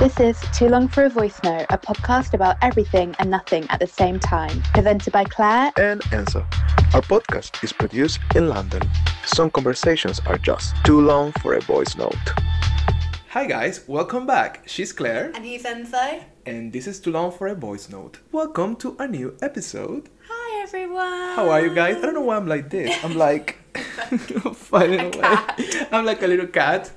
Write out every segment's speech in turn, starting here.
This is Too Long for a Voice Note, a podcast about everything and nothing at the same time. Presented by Claire and Enzo. Our podcast is produced in London. Some conversations are just too long for a voice note. Hi guys, welcome back. She's Claire, And he's Enzo. and this is Too Long for a Voice Note. Welcome to a new episode. Hi everyone. How are you guys? I don't know why I'm like this. I'm like finding a, way. cat. I'm like a little cat.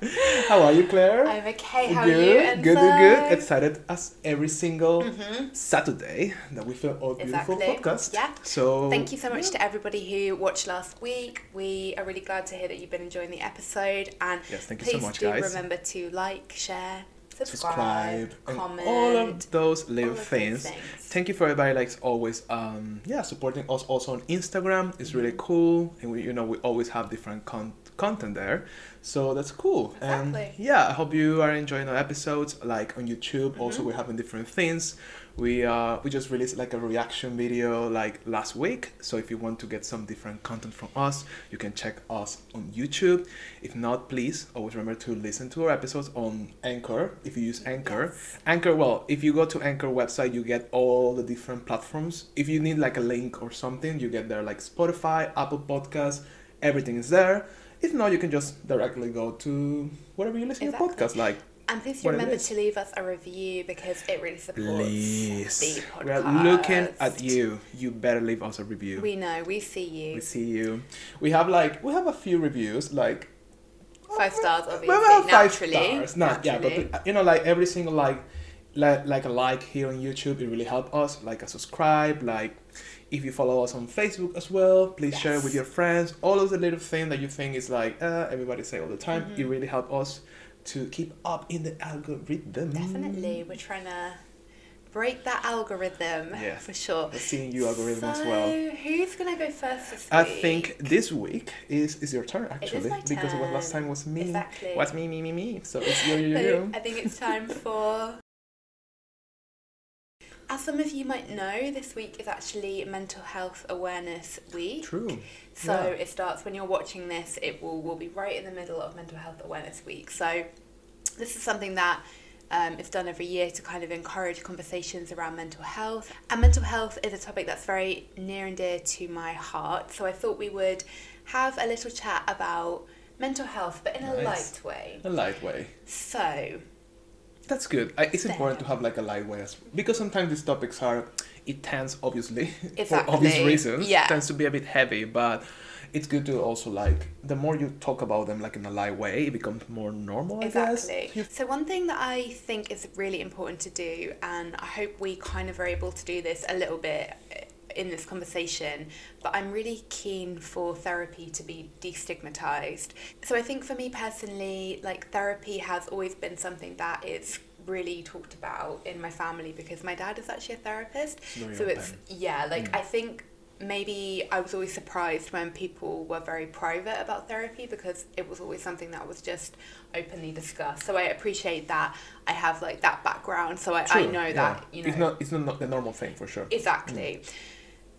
How are you, Claire? I'm okay. How good, are you? Enzo? good, good, good. Excited as every single Saturday that we film our beautiful Mm-hmm. Exactly. podcast. Yeah. So Thank you so much to everybody who watched last week. We are really glad to hear that you've been enjoying the episode. And Yes, thank you so please much, do guys. remember to like, share, subscribe subscribe, comment. all of those little things. things. Thank you for everybody like always um yeah supporting us also on Instagram. It's really cool and we you know we always have different con- content there. So that's cool. And yeah, I hope you are enjoying our episodes like on YouTube. Mm-hmm. Also we're having different things. We uh we just released like a reaction video like last week. So if you want to get some different content from us, you can check us on YouTube. If not, please always remember to listen to our episodes on Anchor if you use Anchor. Anchor, well, if you go to Anchor website, you get all the different platforms. If you need like a link or something, you get there like Spotify, Apple Podcasts, everything is there. If not, you can just directly go to whatever you listen to your podcast, like And please remember to leave us a review because it really supports please. the podcast. We are looking at you. You better leave us a review. We know. We see you. We see you. We have like we have a few reviews like Five stars, obviously. Well, well, five naturally. stars. Not yeah, but you know, like every single like, like, like a like here on YouTube, it really help us. Like a subscribe, like if you follow us on Facebook as well, please share it with your friends. All of the little thing that you think is like uh, everybody say all the time, Mm-hmm. it really help us to keep up in the algorithm. Definitely. We're trying to break that algorithm Yes. for sure. The seeing you algorithm so, as well. who's to go first this I week? think this week is is your turn actually because it was last time was me. Exactly. Was me me me me. So it's you you you. I think it's time for. As some of you might know, this week is actually Mental Health Awareness Week. True. So Yeah. it starts when you're watching this. It will will be right in the middle of Mental Health Awareness Week. So this is something that um, is done every year to kind of encourage conversations around mental health. And mental health is a topic that's very near and dear to my heart. So I thought we would have a little chat about mental health, but in a light way. A light way. So That's good. I, it's important to have like a light way as because sometimes these topics are it tends obviously for obvious reasons Yeah. tends to be a bit heavy, but it's good to also like the more you talk about them like in a light way, it becomes more normal. I Exactly. guess. So one thing that I think is really important to do, and I hope we kind of are able to do this a little bit in this conversation, but I'm really keen for therapy to be destigmatized. So I think for me personally, like therapy has always been something that is really talked about in my family because my dad is actually a therapist. very So it's yeah, like Mm. I think maybe I was always surprised when people were very private about therapy because it was always something that was just openly discussed. So I appreciate that I have like that background, so I, I know yeah. that you know it's not it's not the normal thing for sure. exactly.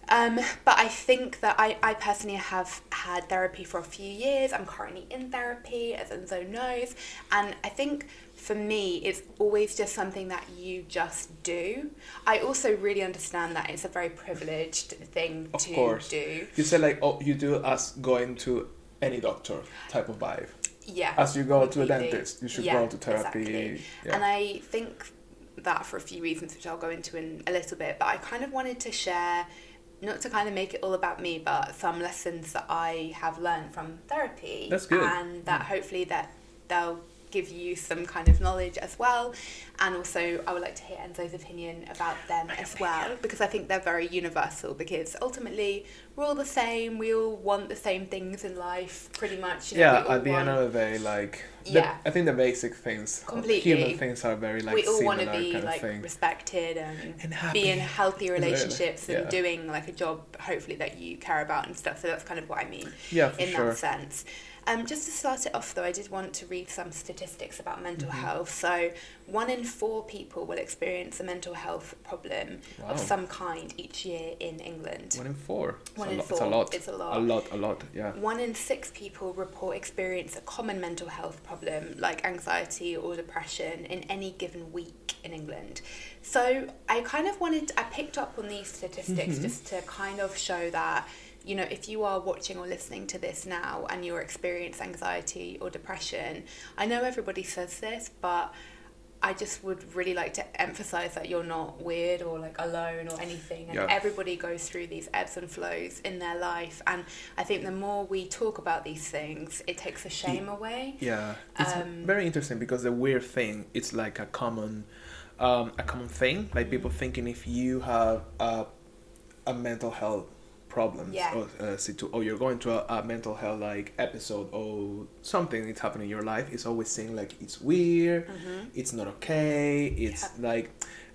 Um, but I think that I, I personally have had therapy for a few years. I'm currently in therapy, as Enzo knows. And I think for me, it's always just something that you just do. I also really understand that it's a very privileged thing Of to course. do. You say like oh you do as going to any doctor type of vibe. Yeah. As you go to a dentist, you should Yeah, go to therapy. exactly. Yeah. And I think that for a few reasons, which I'll go into in a little bit, but I kind of wanted to share, not to kind of make it all about me, but some lessons that I have learned from therapy. That's good. And that mm. hopefully that they'll give you some kind of knowledge as well. And also I would like to hear Enzo's opinion about them as well, because I think they're very universal because ultimately we're all the same, we all want the same things in life pretty much. you know, yeah, at the end of the day, like the, Yeah. I think the basic things, uh, Completely. human things, are very like we all want to be like thing. respected and, And be in healthy Really, relationships and doing like a job hopefully that you care about and stuff so that's kind of what i mean Yeah, in sure. that sense um, just to start it off though i did want to read some statistics about mental Mm-hmm. health so one in four people will experience a mental health problem Wow. of some kind each year in england One in four. It's One a in lot. It's a four. lot. It's a lot. A lot. A lot. Yeah. one in six people report experience a common mental health problem like anxiety or depression in any given week in England. So I kind of wanted, I picked up on these statistics Mm-hmm. just to kind of show that, you know, if you are watching or listening to this now and you're experiencing anxiety or depression, I know everybody says this, but I just would really like to emphasize that you're not weird or like alone or anything. And Yeah. everybody goes through these ebbs and flows in their life. And I think the more we talk about these things, it takes the shame away. Yeah, it's Um, very interesting because the weird thing it's like a common, um, a common thing. Like people thinking if you have a, a mental health problem Yeah. or uh, situ- or you're going through a, a mental health like episode or something that's happening in your life, it's always saying like it's weird, it's not okay. It's Mm-hmm. Yeah. like,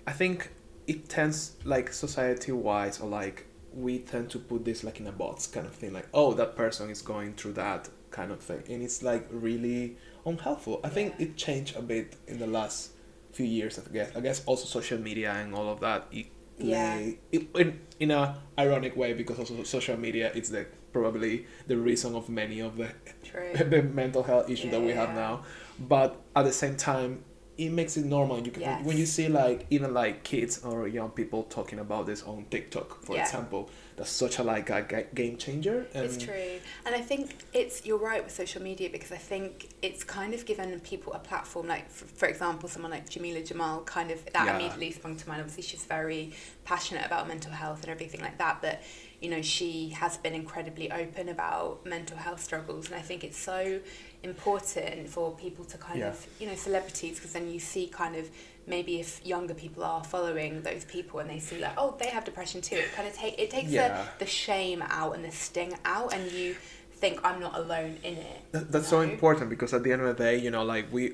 I think it tends like society wise or like we tend to put this like in a box kind of thing like oh that person is going through that kind of thing and it's like really unhelpful i think it changed a bit in the last few years i guess i guess also social media and all of that it Yeah. in, in a ironic way because also social media is the probably the reason of many of the the mental health issues that we have now but at the same time it makes it normal you can Yes. when you see like even like kids or young people talking about this on tiktok for Yeah. example that's such a like a game changer and It's true. And I think it's you're right with social media because I think it's kind of given people a platform like for, for example someone like Jameela Jamil kind of that Yeah. immediately sprung to mind obviously she's very passionate about mental health and everything like that but you know she has been incredibly open about mental health struggles and I think it's so important for people to kind Yeah. of you know celebrities because then you see kind of maybe if younger people are following those people and they see like oh they have depression too it kind of take it takes Yeah. the, the shame out and the sting out and you think i'm not alone in it That, that's so important because at the end of the day, you know, like we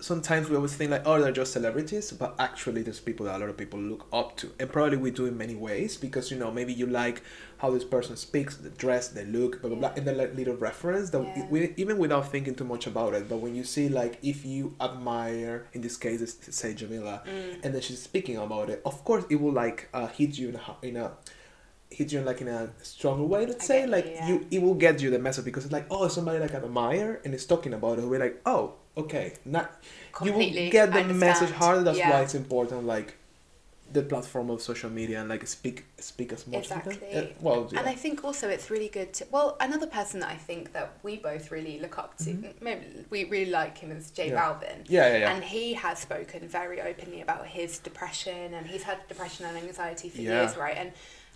sometimes we always think like, oh, they're just celebrities, but actually there's people that a lot of people look up to, and probably we do in many ways because you know maybe you like how this person speaks, the dress, the look, blah blah blah, and then like little reference that Yeah. we, even without thinking too much about it. But when you see like if you admire, in this case, it's, say Jameela, Mm. and then she's speaking about it, of course it will like uh, hit you in a, in a hit you in like in a stronger way let's say get you, like yeah. you it will get you the message because it's like oh somebody like I admire and is talking about it we're like oh okay not you will get the I message understand. harder that's why it's important like the platform of social media and like speak speak as much exactly as you can. Uh, well yeah. and i think also it's really good to well another person that i think that we both really look up to maybe we really like him is jay Mm-hmm. Yeah. balvin yeah yeah yeah And he has spoken very openly about his depression and he's had depression and anxiety for Yeah. years, right? And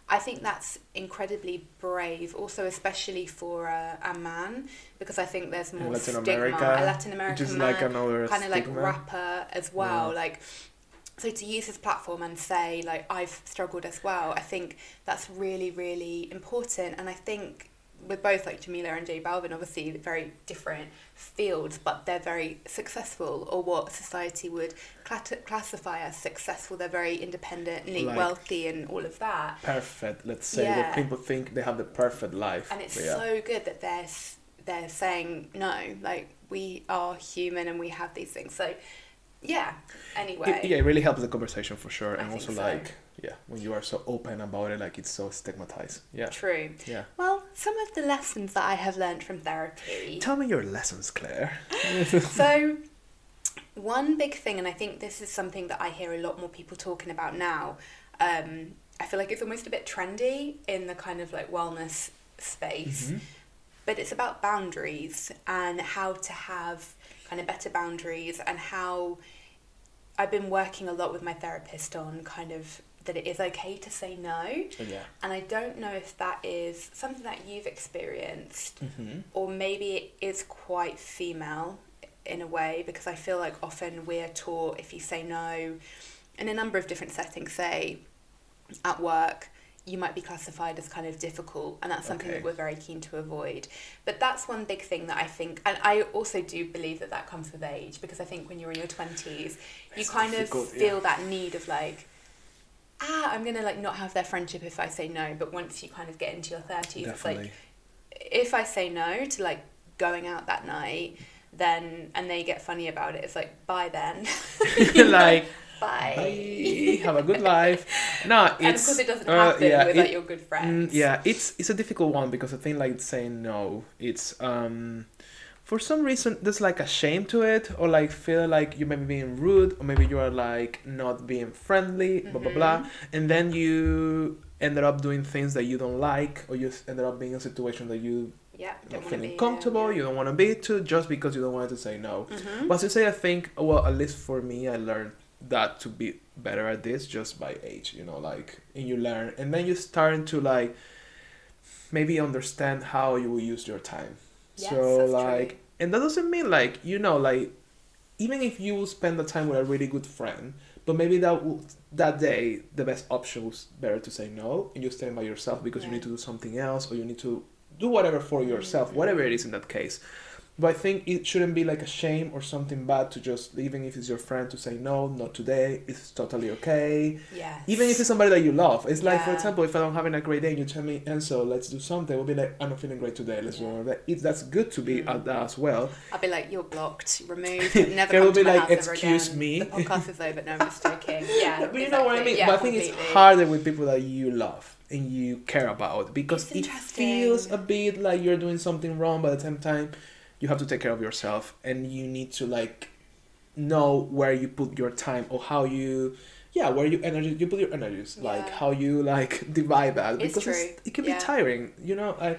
I think that's incredibly brave, also especially for a, a man, because I think there's more Latin stigma. America, a Latin American man, like another kind of like rapper as well, Yeah. like. So to use his platform and say like I've struggled as well, I think that's really really important. And I think with both like Jameela and Jay Balvin, obviously very different fields, but they're very successful, or what society would clat- classify as successful. They're very independently Like- wealthy and all of that. perfect let's say Yeah. that people think they have the perfect life And it's yeah. so good that they're they're saying no, like we are human and we have these things. So yeah. Anyway. It, yeah, it really helps the conversation for sure, and also so. like yeah, when you are so open about it, like it's so stigmatized. Yeah, True. yeah. Well, some of the lessons that I have learned from therapy. Tell me your lessons, Claire. so one big thing and i think this is something that i hear a lot more people talking about now um, i feel like it's almost a bit trendy in the kind of like wellness space Mhm. but it's about boundaries and how to have kind of better boundaries and how i've been working a lot with my therapist on kind of that it is okay to say no Yeah. and i don't know if that is something that you've experienced Mm-hmm. or maybe it is quite female in a way because I feel like often we're taught if you say no in a number of different settings, say at work, you might be classified as kind of difficult, and that's something Okay. that we're very keen to avoid. But that's one big thing that I think, and I also do believe that that comes with age because I think when you're in your 20s, you kind of yeah. feel that need of like, ah, I'm gonna like not have their friendship if I say no. But once you kind of get into your 30s, it's like, if I say no to like going out that night, then and they get funny about it, it's like bye then, like bye. bye, have a good life. No, it's and of course, it doesn't uh, yeah, with it- your good friends. Mm, yeah, it's it's a difficult one because I think like saying no, it's um for some reason there's like a shame to it or like feel like you may be being rude or maybe you are like not being friendly blah blah blah Mhm. and then you ended up doing things that you don't like or you ended up being in a situation that you Yeah, not don't want to feeling be comfortable Yeah. you don't want to be to just because you don't want to say no Mhm. but to say i think well at least for me i learned that to be better at this just by age you know like and you learn and then you start to like maybe understand how you will use your time Yes, so like true. and that doesn't mean like you know like even if you will spend the time with a really good friend but maybe that that day the best option was better to say no and you stay by yourself because you need to do something else or you need to do whatever for yourself Mhm. whatever it is in that case but I think it shouldn't be like a shame or something bad to just even if it's your friend to say no, not today. It's totally okay. Yes. Even if it's somebody that you love. It's like for example, if I'm having a great day and you tell me, Enzo, let's do something, we'll be like, I'm not feeling great today. Let's Yeah. do that. It's that's good to be Mm. at that as well. I'll be like, you're blocked, removed, never come will to be like, "Excuse me." The podcast is over. No, I'm just joking. Yeah, but you know what I mean. Yeah, but I think it's harder with people that you love and you care about because it feels a bit like you're doing something wrong, but at the same time, you have to take care of yourself and you need to like know where you put your time or how you yeah where you energy you put your energies like how you like divide that It's because true. it can Yeah. be tiring you know I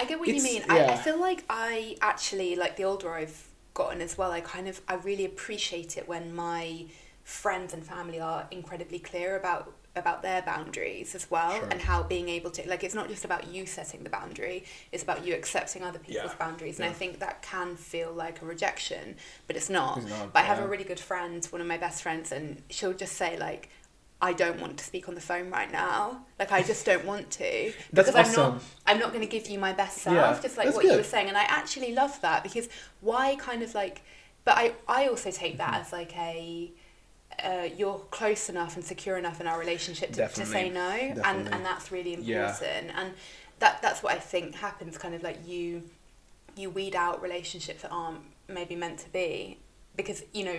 I get what you It's- mean. I, I feel like I actually like the older I've gotten as well. I kind of I really appreciate it when my friends and family are incredibly clear about about their boundaries as well Sure. and how being able to like it's not just about you setting the boundary it's about you accepting other people's Yeah. boundaries and i think that can feel like a rejection but it's not, It's not, but i have a really good friend one of my best friends and she'll just say like I don't want to speak on the phone right now. Like I just don't want to That's because I'm not awesome. I'm not going to give you my best self, Yeah, just like what you were saying. And I actually love that because why kind of like, but I, I also take that Mm-hmm. as like a, uh, you're close enough and secure enough in our relationship to, to say no. And, definitely. and that's really Yeah. important. And that, that's what I think happens kind of like you, you weed out relationships that aren't maybe meant to be because, you know,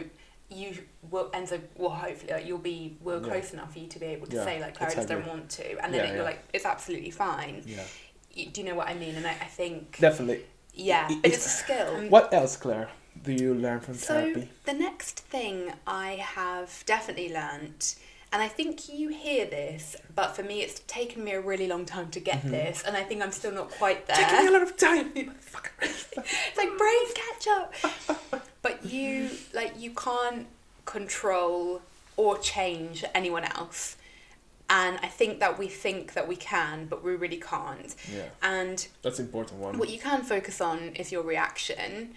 you will and so well hopefully like, you'll be we're Yeah. close enough for you to be able to Yeah, say like Claire, I just don't want to and then Yeah, you're yeah. like it's absolutely fine yeah Y- do you know what I mean? And I, I think definitely yeah, It- but it's- it's a skill. what else Claire do you learn from so therapy the next thing I have definitely learnt, and I think you hear this, but for me it's taken me a really long time to get mm-hmm. this, and I think I'm still not quite there. taking me a lot of time it's like brain catch up. but you like you can't control or change anyone else. And I think that we think that we can, but we really can't. yeah And that's important one what you can focus on is your reaction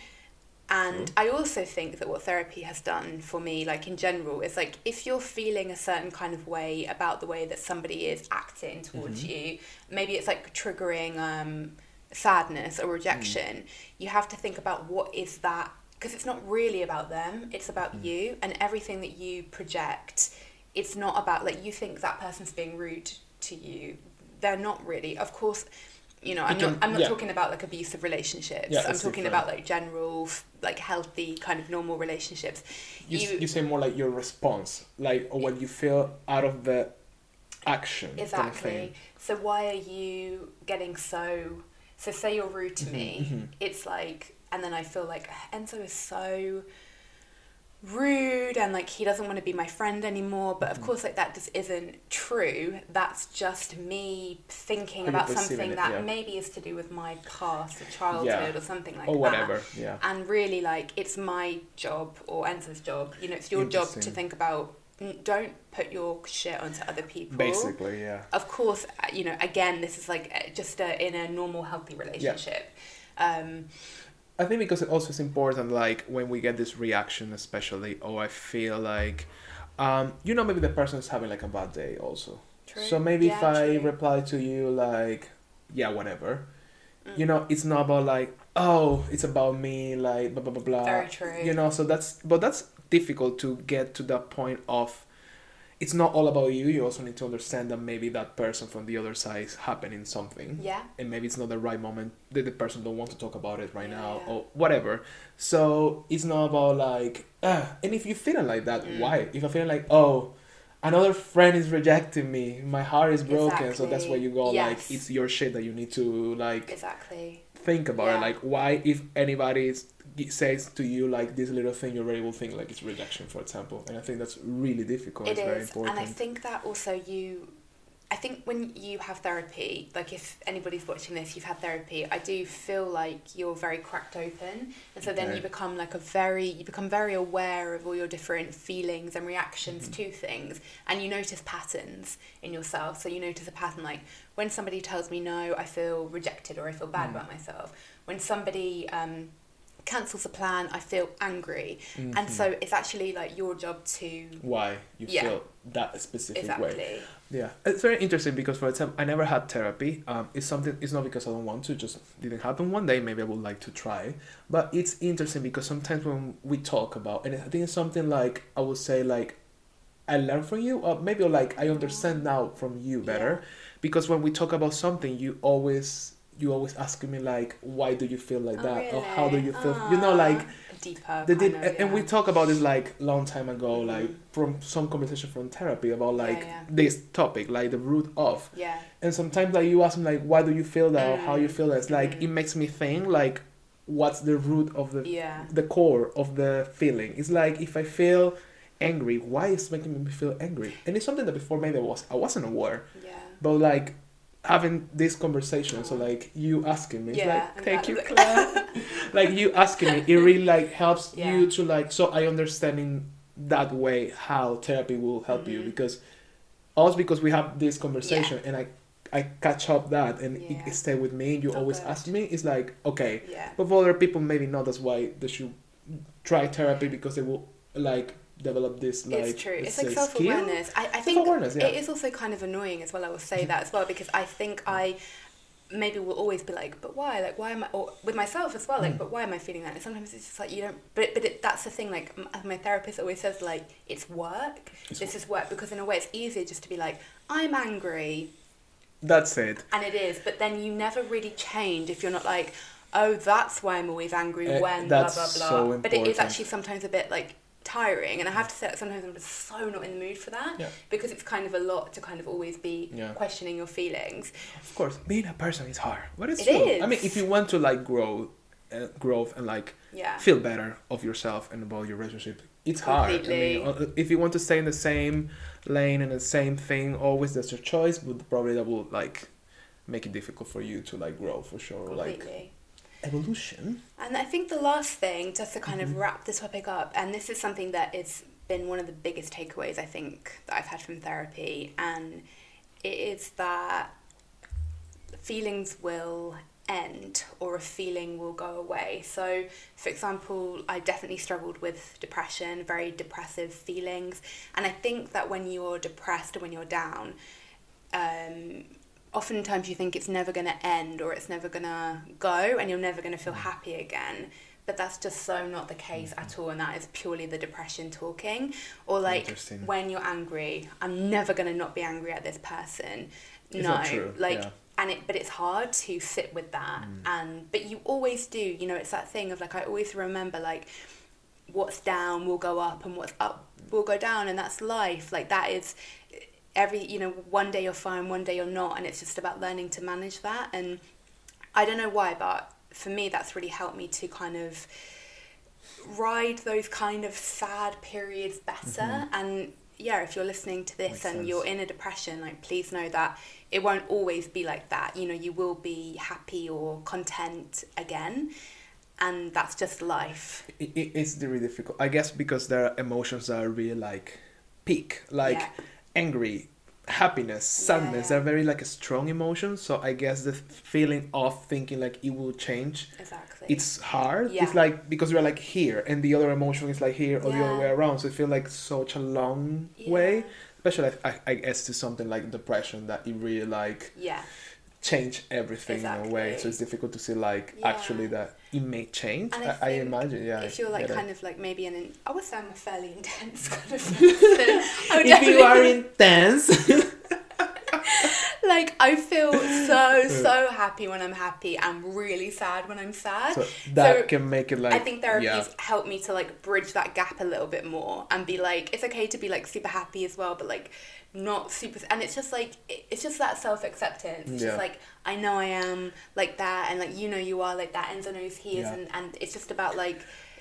and i also think that what therapy has done for me like in general is like if you're feeling a certain kind of way about the way that somebody is acting towards Mhm. you maybe it's like triggering um, sadness or rejection Mm. you have to think about what is that because it's not really about them it's about Mm. you and everything that you project it's not about like you think that person's being rude to you they're not really of course you know i'm can- not i'm not yeah. talking about like abusive relationships Yeah, i'm talking different. about like general like healthy kind of normal relationships you, you- you say more like your response like or what you feel out of the action kind of exactly so why are you getting so so say you're rude to me mhm. it's like and then i feel like enzo is so rude and like he doesn't want to be my friend anymore but of Mm-hmm. course like that just isn't true. That's just me thinking about something it, that yeah. maybe is to do with my past or childhood or something like or that. whatever yeah. And really like it's my job or Enzo's job. You know it's your job to think about don't put your shit onto other people. Basically yeah. Of course uh, you know again this is like uh, just a, in a normal healthy relationship. Um I think because it also is important, like when we get this reaction, especially, oh, I feel like, um, you know, maybe the person is having like a bad day also. true. So maybe if I true. reply to you like, yeah, whatever, Mm. you know, it's not about like, oh, it's about me, like blah blah blah blah. Very true. You know, so that's but that's difficult to get to that point of. It's not all about you. You also need to understand that maybe that person from the other side is happening something. Yeah. And maybe it's not the right moment that the person don't want to talk about it right Yeah, now yeah. or whatever. So it's not about like ah and if you're feeling like that Mm. why? If i'm feeling like oh another friend is rejecting me my heart is broken so that's why you go like it's your shit that you need to like exactly. think about it. Like why if anybody is- says to you like this little thing you already will think like it's rejection for example and i think that's really difficult It it's very important and I think that also you. I think when you have therapy, like if anybody's watching this, you've had therapy. I do feel like you're very cracked open, and so then Okay. you become like a very you become very aware of all your different feelings and reactions Mm-hmm. to things, and you notice patterns in yourself. So you notice a pattern like when somebody tells me no, I feel rejected or I feel bad Mm. about myself. When somebody um, cancels a plan, I feel angry, Mm-hmm. and so it's actually like your job to why you Yeah. feel that specific way. Yeah, it's very interesting because, for example, I never had therapy. Um, it's something. It's not because I don't want to. Just didn't happen one day. Maybe I would like to try. But it's interesting because sometimes when we talk about, and I think it's something like I would say like, I learn from you, or maybe like I understand now from you better, Yeah. because when we talk about something, you always you always asking me like, why do you feel like Oh, that, or how do you feel? You know, like deeper. they did, kind of, and we talk about this like long time ago, Mhm. like from some conversation from therapy about like yeah. this topic, like the root of. Yeah, And sometimes like you ask me like, why do you feel that, or how you Mm, feel that? It's like mm. it makes me think like, what's the root of the yeah, the core of the feeling? It's like if I feel angry, why is it making me feel angry? And it's something that before maybe I was I wasn't aware, yeah. but like having this conversation, so like you asking me, Yeah, like thank you, Claire. like you asking me, it really like helps Yeah. you to like so I understanding that way how therapy will help you Mhm. because also because we have this conversation and I I catch up that and Yeah. it stay with me and you Oh, always good. ask me it's like okay Yeah, but for other people maybe not that's why they should try therapy because they will like develop this like it's true. let's It's like say, self skill. awareness. I, I think Self-awareness, yeah. it is also kind of annoying as well. I will say that as well because I think I maybe will always be like, but why? Like, why am I? Or with myself as well. Like, Mm. but why am I feeling that? And sometimes it's just like you don't. But but it, that's the thing. Like my therapist always says, like it's work. It's this is work because in a way it's easier just to be like, I'm angry. that's it And it is, but then you never really change if you're not like, oh, that's why I'm always angry Eh, when blah blah blah. so but it is actually sometimes a bit like tiring, and I have to say that sometimes I'm just so not in the mood for that Yeah. because it's kind of a lot to kind of always be Yeah. questioning your feelings. Of course, being a person is hard, but it's It true. I mean, if you want to like grow, uh, growth and like Yeah. feel better of yourself and about your relationship, it's hard. I mean, uh, if you want to stay in the same lane and the same thing, always that's your choice. But probably that will like make it difficult for you to like grow for sure. Like Completely. Evolution. And I think the last thing, just to kind Mm-hmm. of wrap the topic up, and this is something that has been one of the biggest takeaways I think that I've had from therapy, and it is that feelings will end or a feeling will go away. So, for example, I definitely struggled with depression, very depressive feelings, and I think that when you're depressed or when you're down, um, oftentimes you think it's never going to end or it's never going to go and you're never going to feel happy again. But that's just so not the case at all, and that is purely the depression talking. Or like when you're angry, I'm never going to not be angry at this person. It's no, true, like yeah. and it but it's hard to sit with that Mm. and but you always do you know it's that thing of like i always remember like what's down will go up and what's up will go down and that's life like that is every you know one day you're fine one day you're not and it's just about learning to manage that and i don't know why but for me that's really helped me to kind of ride those kind of sad periods better and yeah if you're listening to this Mm-hmm. Makes and sense. you're in a depression like please know that it won't always be like that you know you will be happy or content again and that's just life It, it, it's really difficult. I guess because there are emotions that are really like peak, like Yeah. Angry, happiness, sadness. yeah. They're very like a strong emotion. So I guess the feeling of thinking like it will change exactly it's hard. Yeah. It's like because you're like here and the other emotion is like here or the other way around. So it feels like such a long way. Especially I, I guess to something like depression that you really like yeah change everything in a way. So it's difficult to see like Yeah. actually that it may change. I, I, imagine, yeah. if you're like get it. kind of like maybe an in- I would say I'm a fairly intense kind of person. If you are intense like I feel so so happy when I'm happy. I'm really sad when I'm sad. So that So, can make it like I think therapy's yeah. helped me to like bridge that gap a little bit more and be like, it's okay to be like super happy as well, but like not super. And it's just like it's just that self acceptance. It's Yeah. just like I know I am like that, and like you know you are like that. Enzo knows he is, Yeah. and and it's just about like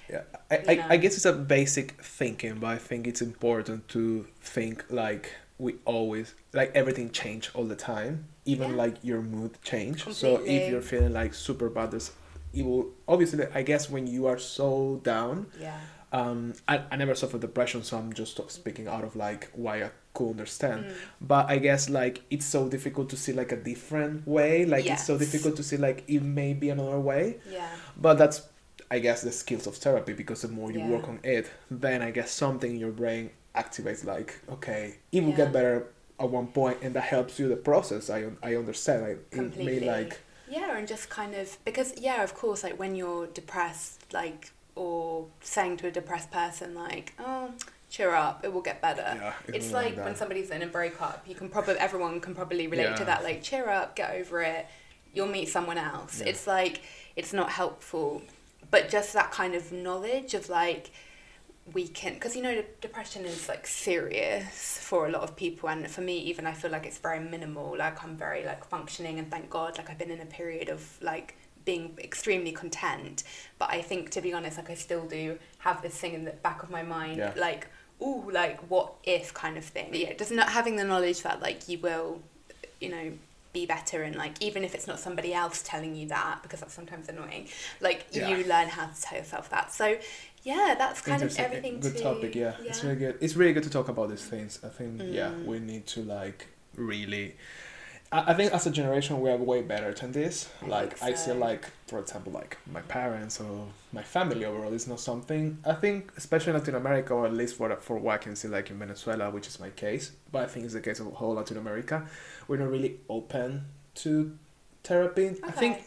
Yeah, I, I. I guess it's a basic thinking, but I think it's important to think like we always like everything change all the time, even Yeah. like your mood change. So if you're feeling like super bad, there's it will obviously I guess when you are so down, yeah, um, I, I never suffered depression, so I'm just speaking out of like why I could understand. Mm. But I guess like it's so difficult to see like a different way. Like it's so difficult to see like it may be another way. yeah, But that's, I guess, the skills of therapy because the more you Yeah. work on it, then I guess something in your brain activates like, okay, it will Yeah. get better at one point, and that helps you the process. I I understand. Like, it may completely. like yeah, and just kind of because yeah, of course, like when you're depressed, like or saying to a depressed person like, oh. Cheer up! It will get better. Yeah, it it's like when somebody's in a breakup. You can probably everyone can probably relate to that. Like, cheer up, get over it. You'll meet someone else. Yeah. It's like it's not helpful, but just that kind of knowledge of like we can because you know depression is like serious for a lot of people and for me even i feel like it's very minimal like i'm very like functioning and thank god like i've been in a period of like being extremely content but i think to be honest like i still do have this thing in the back of my mind Yeah. like ooh like what if kind of thing yeah just not having the knowledge that like you will you know be better and like even if it's not somebody else telling you that because that's sometimes annoying like Yeah. you learn how to tell yourself that so yeah that's kind of everything good to, topic. Yeah. it's really good. It's really good to talk about these things. I think yeah, Mm. we need to like really. I I think as a generation we are way better than this. I like I feel like, for example, like my parents or my family overall is not something. I think, especially in Latin America, or at least for for what I can see, like in Venezuela, which is my case, but I think it's the case of whole Latin America. We're not really open to therapy. I think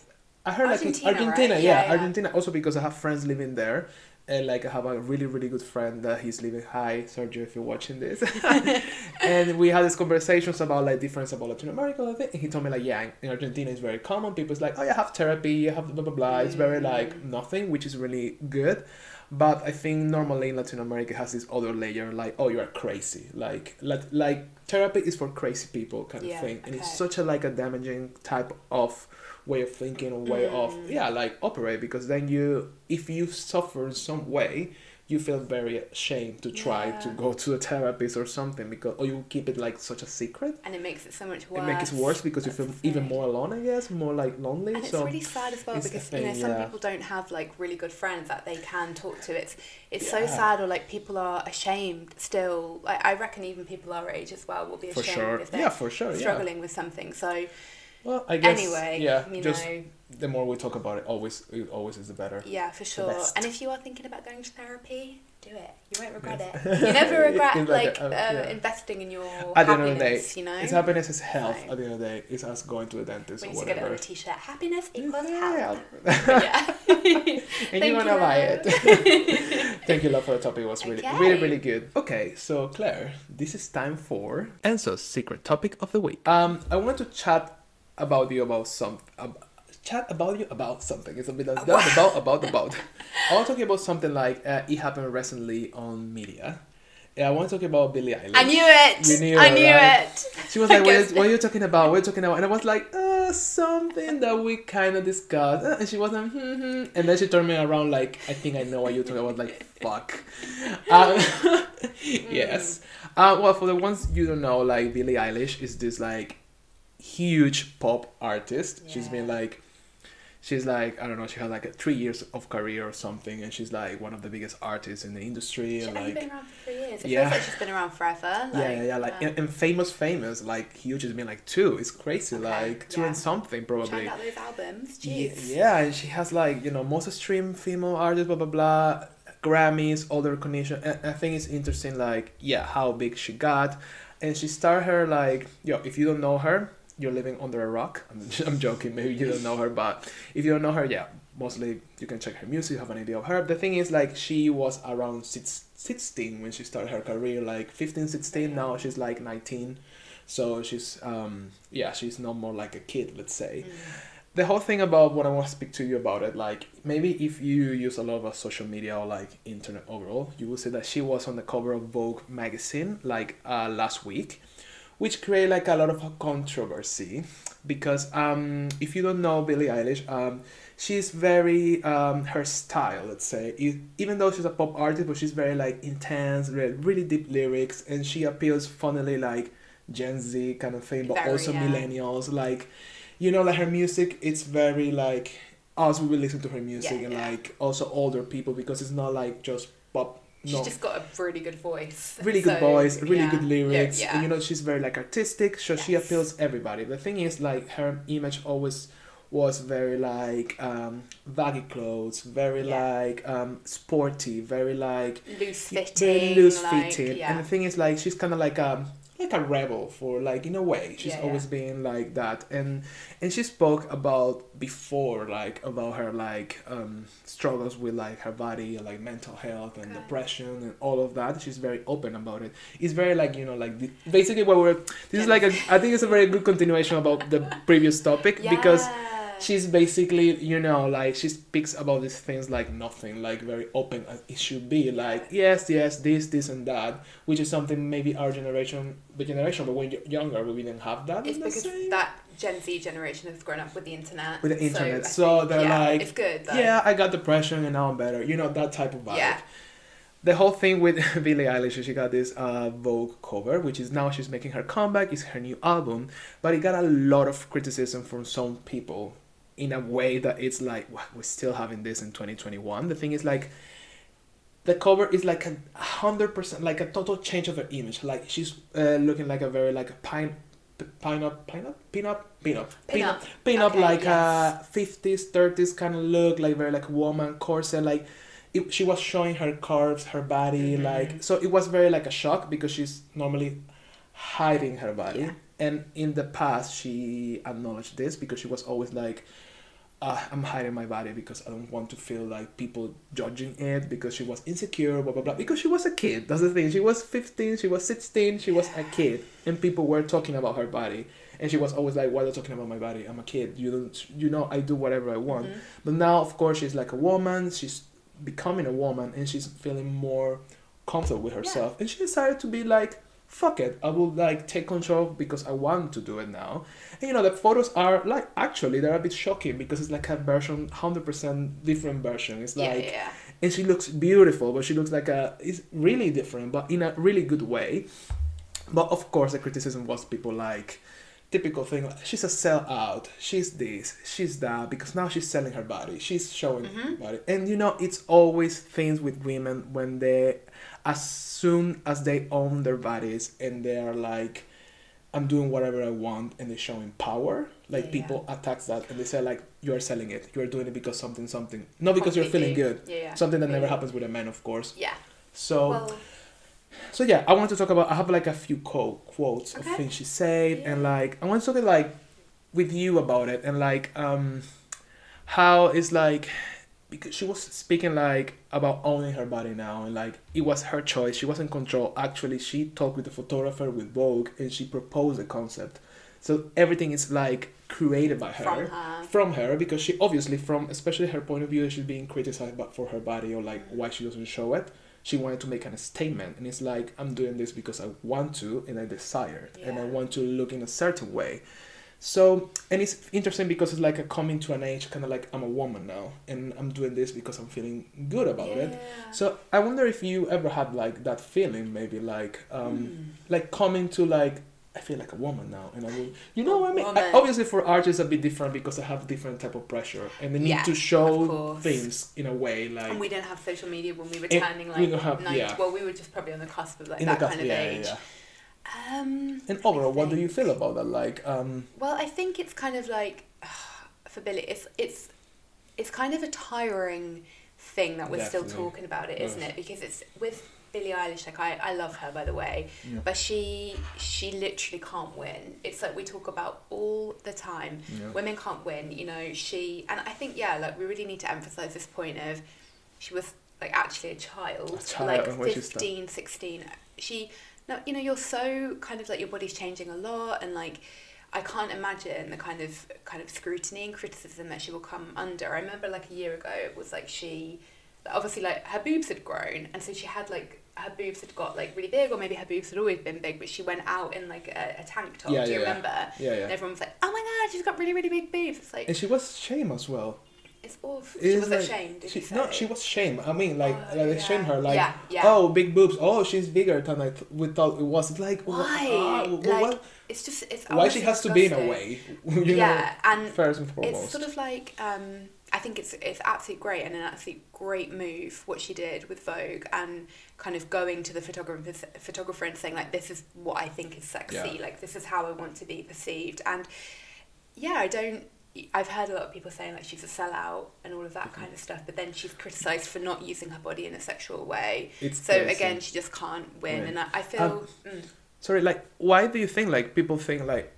I heard like Argentina, in Argentina, right? yeah, Yeah, yeah. Argentina. Also because I have friends living there, and like I have a really really good friend that he's living. Hi, Sergio, if you're watching this. and we had these conversations about like difference about Latin America. I think. And he told me like, yeah, in Argentina it's very common. People's like, oh, you have therapy, you have blah blah blah. It's very like Mm. nothing, which is really good. But I think normally in Latin America it has this other layer like, oh, you are crazy. Like like like therapy is for crazy people kind Yeah, of thing, and it's such a like a damaging type of way of thinking or way of Mm. yeah like operate because then you if you suffer in some way you feel very ashamed to try to go to a therapist or something because or you keep it like such a secret. And it makes it so much worse it makes it worse because you feel even more alone i guess more like lonely and it's really sad as well because you know some yeah. people don't have like really good friends that they can talk to. It's it's so sad or like people are ashamed still. I, I reckon even people our age as well will be for ashamed sure. if they're yeah for sure yeah. struggling with something. So well i guess anyway yeah you just know the more we talk about it always it always is the better yeah for sure and if you are thinking about going to therapy do it you won't regret it you never regret like, like a- uh, yeah. investing in your at the end of the day happiness you know it's happiness is health So- at the end of the day it's us going to a dentist we or need to get it on whatever a t-shirt happiness equals Yeah. health yeah and you wanna you, buy love. it. Thank you, love, for the topic. It was really, Okay. really, really good. Okay, so Claire, this is time for Enzo's secret topic of the week. Um, I want to chat about you about some. Um, chat about you about something. It's a bit of about about about. I want to talk about something like uh, it happened recently on media. Yeah, I want to talk about Billie Eilish. I knew it. You knew I it, knew right? it. She was like, what, are, what are you talking about? What are you talking about? And I was like, uh, something that we kind of discussed. Uh, And she wasn't, hmm, hmm. And then she turned me around like, I think I know what you're talking about. Like, fuck. Um, yes. Uh, well, for the ones you don't know, like, Billie Eilish is this, like, huge pop artist. She's been, like, she's like, I don't know, she had, like, a three years of career or something. And she's, like, one of the biggest artists in the industry. She's and, like, been around for three years. It Yeah. feels like she's been around forever. yeah, Like, yeah, yeah. Like um, and, and famous, famous. Like huge has been like two. It's crazy. Okay, Like two yeah. and something probably. Check out those albums. Yeah, Jeez. yeah, and she has like you know most streamed female artist, blah blah blah, Grammys, all the recognition. And I think it's interesting, like yeah, how big she got, and she started her like yo. If you don't know her, you're living under a rock. I'm, I'm joking. Maybe you don't know her, but if you don't know her, yeah, mostly you can check her music, you have an idea of her. The thing is, like she was around six, 16 when she started her career, like 15, 16. Now she's like 19. So she's um yeah she's not more like a kid let's say. Mm. The whole thing about what I want to speak to you about it like maybe if you use a lot of social media or like internet overall you will see that she was on the cover of Vogue magazine like uh, last week, which create like a lot of controversy because um if you don't know Billie Eilish um she's very um her style let's say even though she's a pop artist but she's very like intense re- really deep lyrics and she appeals funnily like gen z kind of thing but Very, also yeah. millennials like you know like her music it's very like us we will listen to her music Yeah, and yeah. like also older people because it's not like just pop She's just got a really good voice. really good So, voice, really yeah. good lyrics, Yeah, and you know she's very like artistic, so she appeals everybody. The thing is, like her image always was very like um, baggy clothes, very Yeah. like um, sporty, very like loose very fitting. loose like, fitting. Yeah. And the thing is, like she's kind of like um like a rebel for like in a way. She's Yeah, always yeah. been like that, and and she spoke about before like about her like um struggles with like her body like mental health and Good. depression and all of that. She's very open about it. It's very like you know like the, basically what we're this is like a I think it's a very good continuation about the previous topic because Yeah. She's basically you know like she speaks about these things like nothing like very open as it should be like yes yes this this and that which is something maybe our generation the generation but when you're younger we didn't have that It's because same- that Gen Z generation has grown up with the internet. with the internet I so, think, they're yeah, like it's good. Though. yeah i got depression and now i'm better you know that type of vibe Yeah. the whole thing with Billie Eilish, she got this uh, Vogue cover, which is now she's making her comeback. It's her new album, but it got a lot of criticism from some people in a way that it's like "Wow, we're still having this in 2021. The thing is like the cover is like a hundred percent like a total change of her image. Like she's uh, looking like a very like a pine. Pine up, pine up, pin up, pin up, Pin up. pin up, Okay, like yes. a fifties, thirties kind of look, like very like woman corset, like it, she was showing her curves, her body, Mhm. like so it was very like a shock because she's normally hiding her body. Yeah. And in the past, she acknowledged this because she was always like, uh, "I'm hiding my body because I don't want to feel like people judging it because she was insecure, blah blah blah." Because she was a kid. That's the thing. She was 15. She was 16. She was a kid, and people were talking about her body. And she was always like, "Why are you talking about my body? I'm a kid. You don't, you know, I do whatever I want." Mhm. But now, of course, she's like a woman. She's becoming a woman, and she's feeling more comfortable with herself. And she decided to be like, "Fuck it, I will like take control because I want to do it now." And you know, the photos are like actually they're a bit shocking because it's like a version, hundred percent different version. It's like, yeah, yeah. and she looks beautiful, but she looks like a it's really different, but in a really good way. But of course, the criticism was people like typical thing like she's a sellout, she's this, she's that, because now she's selling her body, she's showing her Mhm. body, and you know it's always things with women when they, as soon as they own their bodies and they are like. I'm doing whatever I want, and they're showing power. Like Yeah. people attack that, and they say like, "You are selling it. You are doing it because something, something, not because you're feeling good." Yeah, yeah. something that never happens with a man of course Yeah. so Well, so yeah i want to talk about i have like a few quote, quotes of things she said and like i want to talk like with you about it and like um how it's like because she was speaking like about owning her body now and like it was her choice. She was in control. Actually she talked with the photographer with vogue and she proposed the concept. So everything is like created by her. From her. from her because she obviously from especially her point of view she's being criticized but for her body or like why she doesn't show it she wanted to make a statement and it's like i'm doing this because i want to and i desire it and i want to look in a certain way. So and it's interesting because it's like a coming to an age kind of like i'm a woman now and i'm doing this because i'm feeling good about it. So i wonder if you ever had like that feeling maybe like um Mm. like coming to like I feel like a woman now, and I will. You know what I mean? I, obviously, for artists, a bit different because I have different type of pressure, and they need Yeah, to show things in a way like. and we didn't have social media when we were It- turning we like don't have- 90, yeah. well we were just probably on the cusp of like in that cusp- kind of yeah, age um And overall, what do you feel about that? Like, um, well i think it's kind of like for Billie it's it's it's kind of a tiring thing that we're Definitely. still talking about it isn't Yes. it because it's with Billie Eilish like I, I love her by the way Yeah. but she she literally can't win it's like we talk about all the time yeah. women can't win you know she and i think yeah like we really need to emphasize this point of she was like actually a child, A child like when she started. 15 16 she Now, you know, you're so kind of like your body's changing a lot and like I can't imagine the kind of kind of scrutiny and criticism that she will come under. I remember like a year ago it was like she obviously like her boobs had grown and so she had like her boobs had got like really big or maybe her boobs had always been big but she went out in like a, a tank top Yeah, do you yeah, remember Yeah, yeah. and everyone was like oh my god she's got really really big boobs it's like And she was shame as well. it's awful It she was like- ashamed she, you say No, she was shame. I mean, like, Oh, like they yeah. shamed her, like, Yeah, oh, big boobs. Oh, she's bigger than I th- we thought it was. It's like, why ah, like what? it's just it's Why she has to be in a way? you yeah know, and first and foremost. It's sort of like um, I think it's it's absolutely great and an absolute great move what she did with Vogue and kind of going to the photographer photographer and saying like this is what I think is sexy Yeah. like this is how I want to be perceived and yeah I don't I've heard a lot of people saying like she's a sellout and all of that kind of stuff but then she's criticised for not using her body in a sexual way It's so crazy. again she just can't win Right. and I, I feel Um, mm, Sorry, like, why do you think like people think like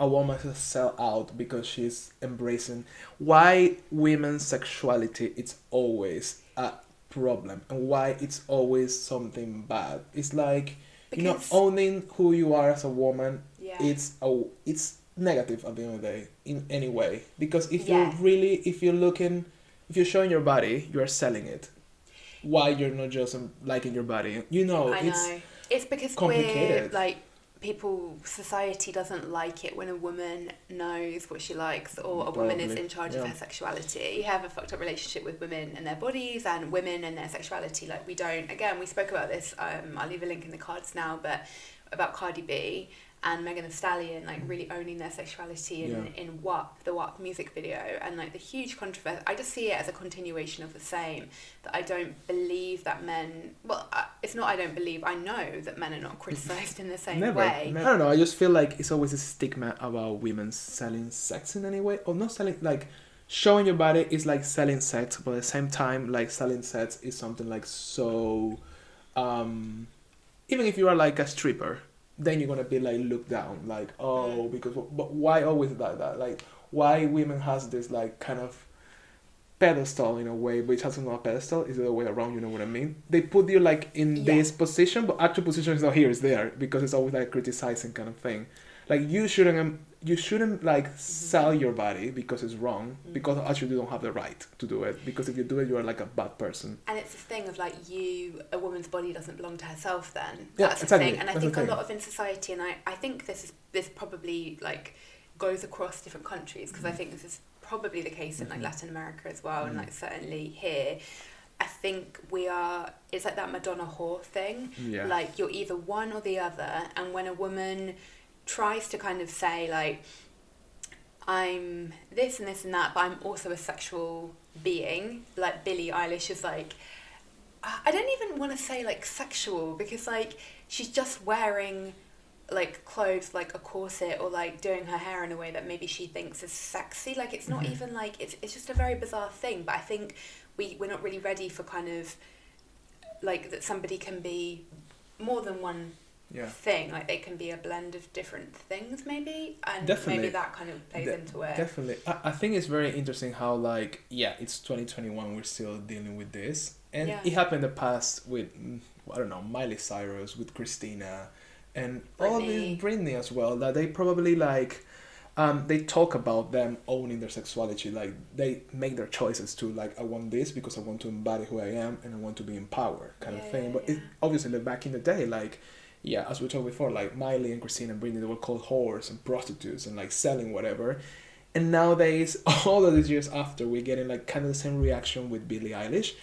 a woman is a sell out because she's embracing? Why women's sexuality it's always a problem, and why it's always something bad? It's like you know owning who you are as a woman. yeah It's a it's negative at the end of the day in any way because if Yeah. you're really if you're looking if you're showing your body you're selling it. Why you're not just um, liking your body? You know, it's. It's because complicated. we're like people society doesn't like it when a woman knows what she likes or a woman is in charge yeah. of her sexuality. We have a fucked up relationship with women and their bodies and women and their sexuality. Like we don't again, we spoke about this, um, I'll leave a link in the cards now, but about Cardi B and Megan Thee Stallion like really owning their sexuality in, Yeah. in WAP, the WAP music video and like the huge controversy I just see it as a continuation of the same that I don't believe that men well I- it's not I don't believe I know that men are not criticized in the same Never. way I don't know. I just feel like it's always a stigma about women selling sex in any way, or not selling like showing your body is like selling sex, but at the same time, like selling sex is something like so. Um, even if you are like a stripper, then you're gonna be like looked down, like oh mm. because but why always like that? Like why women has this like kind of pedestal in a way, but it has not a pedestal. Is the other way around. You know what I mean? They put you like in Yeah. this position, but actual position is not here. It's there because it's always like criticizing kind of thing. Like you shouldn't um, you shouldn't like sell your body because it's wrong Mhm. because actually you don't have the right to do it because if you do it you are like a bad person. and it's this thing of like you a woman's body doesn't belong to herself then Yeah, that's the thing and I That's think a lot of in society and I, I think this is this probably like goes across different countries because I Mm. think this is probably the case in like Mhm. Latin America as well and Mm. like certainly here I think we are it's like that Madonna whore thing Yeah. like you're either one or the other and when a woman tries to kind of say like i'm this and this and that but i'm also a sexual being like billie eilish is like i don't even want to say like sexual because like she's just wearing like clothes like a corset or like doing her hair in a way that maybe she thinks is sexy like it's not Mhm. even like it's, it's just a very bizarre thing but i think we we're not really ready for kind of like that somebody can be more than one yeah. thing like they can be a blend of different things maybe and Definitely. maybe that kind of plays De- into it Definitely. I, I think it's very interesting how like yeah, it's 2021 we're still dealing with this. And Yeah. it happened in the past with mm, I don't know, Miley Cyrus, with Christina and all Britney. these Britney as well that they probably like um, they talk about them owning their sexuality like they make their choices to like i want this because i want to embody who i am and i want to be empowered kind Yeah, of thing yeah, but it, obviously like, back in the day like yeah as we talked before like miley and christina and britney they were called whores and prostitutes and like selling whatever. And nowadays all of these years after we're getting like kind of the same reaction with billie eilish.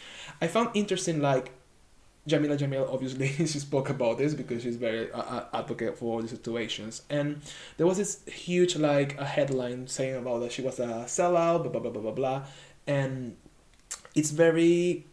I found interesting like Jameela Jamil obviously she spoke about this because she's very uh, uh, advocate for all these situations. And there was this huge like a headline saying about that she was a sellout blah blah blah blah blah blah. And it's very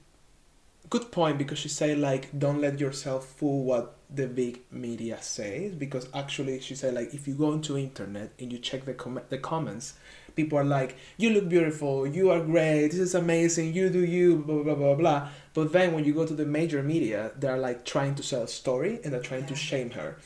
good point because she said like don't let yourself fool what the big media says because actually she said like if you go into internet and you check the com- the comments people are like you look beautiful you are great this is amazing you do you blah blah blah blah but then when you go to the major media they're like trying to sell a story and they're trying to shame her.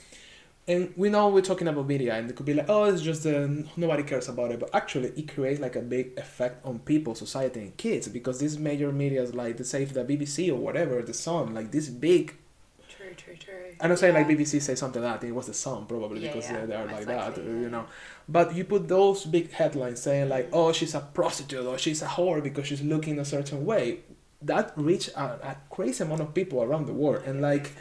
And we know we're talking about media and it could be like oh it's just uh, nobody cares about it but actually it creates like a big effect on people society and kids because these major medias like the say the bbc or whatever the sun like these big true True, true. I'm not saying like BBC say something like that. It was the Sun probably Yeah, because yeah, they, are most like that, you know. But you put those big headlines saying like, "Oh, she's a prostitute" or "She's a whore because she's looking a certain way." That reach a, a crazy amount of people around the world, and like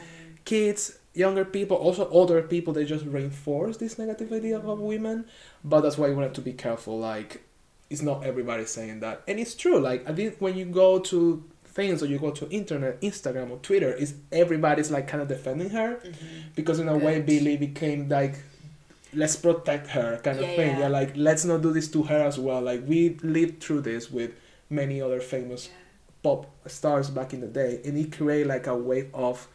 kids, younger people, also older people, they just reinforce this negative idea of mm-hmm. women. But that's why you want to be careful. Like, it's not everybody saying that, and it's true. Like, I think when you go to things or you go to internet, Instagram or Twitter, is everybody's like kind of defending her mhm. because in a way Billie became like let's protect her kind of Yeah, thing. yeah. Yeah, like let's not do this to her as well. Like we lived through this with many other famous Yeah. pop stars back in the day, and it created like a wave of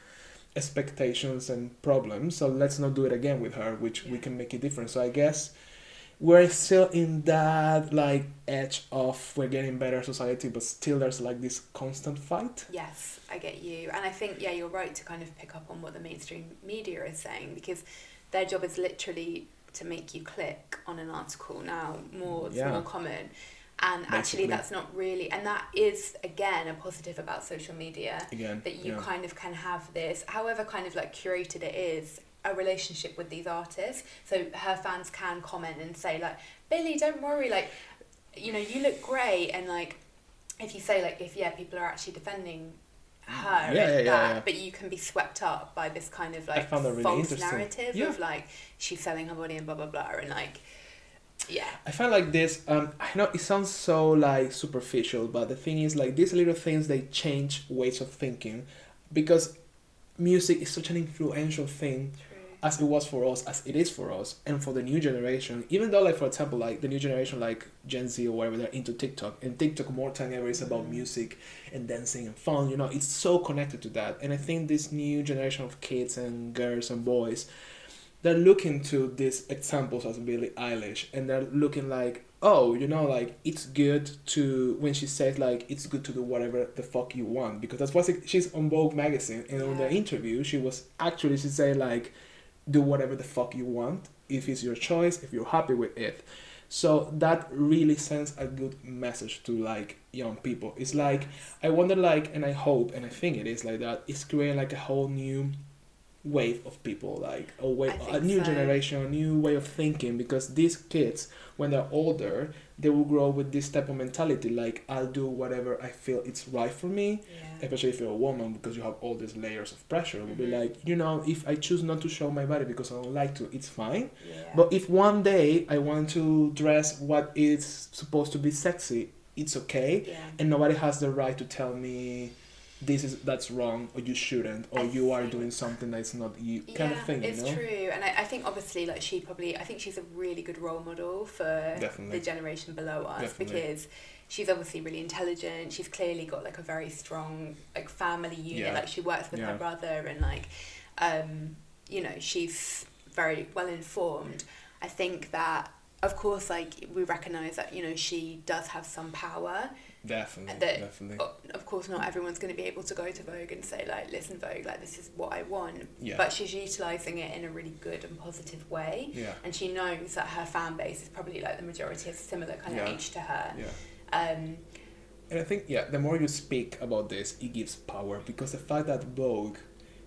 expectations and problems. So let's not do it again with her, which we Yeah. can make it different. So I guess we're still in that like edge of we're getting better society, but still there's like this constant fight. Yes, I get you. And I think, yeah, you're right to kind of pick up on what the mainstream media is saying because their job is literally to make you click on an article now more mm, it's Yeah. more common. And Basically. actually that's not really and that is again a positive about social media Again, that you yeah. kind of can have this however kind of like curated it is a relationship with these artists so her fans can comment and say like billie don't worry like you know you look great and like if you say like if yeah people are actually defending her Yeah, yeah, that yeah. but you can be swept up by this kind of like really false narrative of like she's selling her body and blah blah blah and like yeah I find like this. Um, I know it sounds so like superficial, but the thing is, like these little things, they change ways of thinking, because music is such an influential thing true as it was for us, as it is for us, and for the new generation. Even though, like for example, like the new generation, like Gen Z or whatever, they're into TikTok, and TikTok more than ever is about music and dancing and fun. You know, it's so connected to that, and I think this new generation of kids and girls and boys, they're looking to these examples as Billie Eilish, and they're looking like, oh, you know, like it's good to when she says like it's good to do whatever the fuck you want because that's what she's on Vogue magazine, and on the interview she was actually she said like do whatever the fuck you want if it's your choice if you're happy with it. So that really sends a good message to like young people. It's like i wonder like and i hope and i think it is like that it's creating like a whole new wave of people like a way a new so. generation a new way of thinking because these kids when they're older they will grow with this type of mentality like i'll do whatever i feel it's right for me yeah. especially if you're a woman because you have all these layers of pressure. It will be Mhm. like you know if i choose not to show my body because i don't like to it's fine. Yeah. But if one day i want to dress what is supposed to be sexy it's okay. Yeah. And nobody has the right to tell me this is that's wrong or you shouldn't or I you are doing something that's not you kind yeah, of thing it's you know true, and I, I think obviously like she probably I think she's a really good role model for Definitely. the generation below us Definitely. because she's obviously really intelligent. She's clearly got like a very strong like family unit. Yeah. Like she works with Yeah. her brother and like um, you know she's very well informed. I think that of course like we recognize that you know she does have some power definitely that- definitely. of course not everyone's going to be able to go to Vogue and say like listen Vogue like this is what I want. Yeah. But she's utilizing it in a really good and positive way. Yeah. And she knows that her fan base is probably like the majority of similar kind of age to her. Yeah. Um And I think yeah, the more you speak about this, it gives power because the fact that Vogue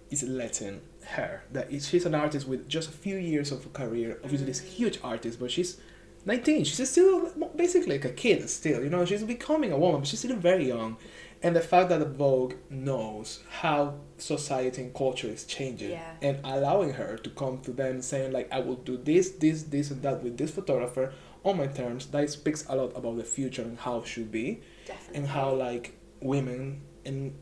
is letting her that she's an artist with just a few years of a career, obviously this huge artist, but she's 19. She's still basically like a kid still, you know. She's becoming a woman, but she's still very young. And the fact that Vogue knows how society and culture is changing Yeah. and allowing her to come to them saying like I will do this, this, this and that with this photographer on my terms, that speaks a lot about the future and how it should be definitely and how like women and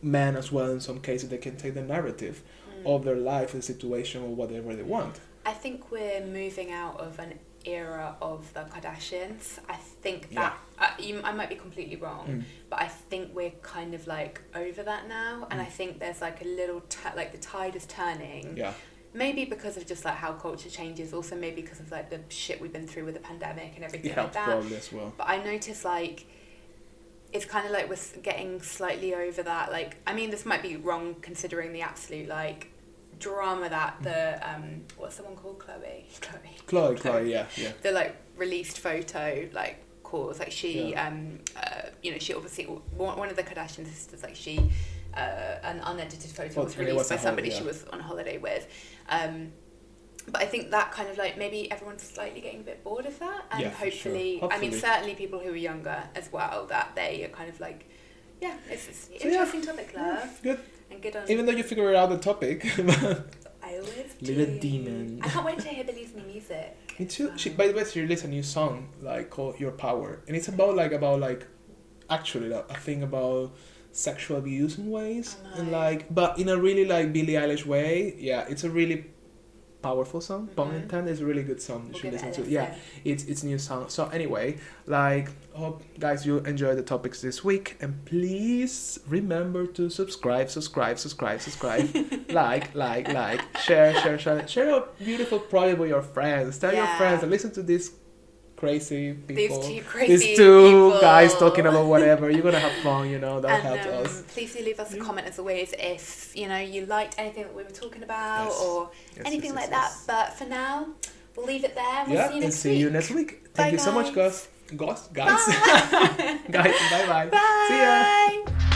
men as well in some cases they can take the narrative Mm. of their life and situation or whatever they want I think we're moving out of an era of the Kardashians. I think Yeah. that I, you, I might be completely wrong, Mm. but I think we're kind of like over that now, and I think there's like a little t- like the tide is turning. yeah Maybe because of just like how culture changes, also maybe because of like the shit we've been through with the pandemic and everything like that. probably as well But I notice like it's kind of like we're getting slightly over that. Like, I mean, this might be wrong considering the absolute like drama that the um what's the one called? Khloé? Khloé. Khloé Khloé. Yeah yeah. The like released photo like caused like she Yeah. um uh, you know she obviously one one of the Kardashian sisters like she uh, an unedited photo Well, was and released was by somebody holiday, she was on holiday with. Um, but I think that kind of like maybe everyone's slightly getting a bit bored of that, and Yeah, for sure. hopefully, I mean, certainly people who are younger as well, that they are kind of like, yeah, it's, it's So, yeah. interesting topic, love, Good. and good on. Even though you figure out the topic. I always Little do. demon. I can't wait to hear Billie's new music. Me too. She, Um, by the way, she released a new song like called "Your Power," and it's about like about like actually like, a thing about sexual abuse in ways, I and like but in a really like Billie Eilish way. Yeah, it's a really powerful song. Pun Mhm. intended. It's a really good song. You We'll should listen to. Yeah, it's it's new song. So anyway, like hope guys you enjoy the topics this week, and please remember to subscribe, subscribe, subscribe, subscribe, like, like, like, share, share, share, share your beautiful project with your friends. Tell your friends and listen to these crazy people. These two crazy These two people. guys talking about whatever. You're gonna have fun, you know. That and helps um, us. please do leave us a comment as always if you know you liked anything that we were talking about Yes. or Yes, anything yes, like that. But for now, we'll leave it there. We'll yeah, see you and next see week. you next week. Thank Bye, you so much, guys. guys. Guys, guys, guys. Bye bye. Bye. See ya.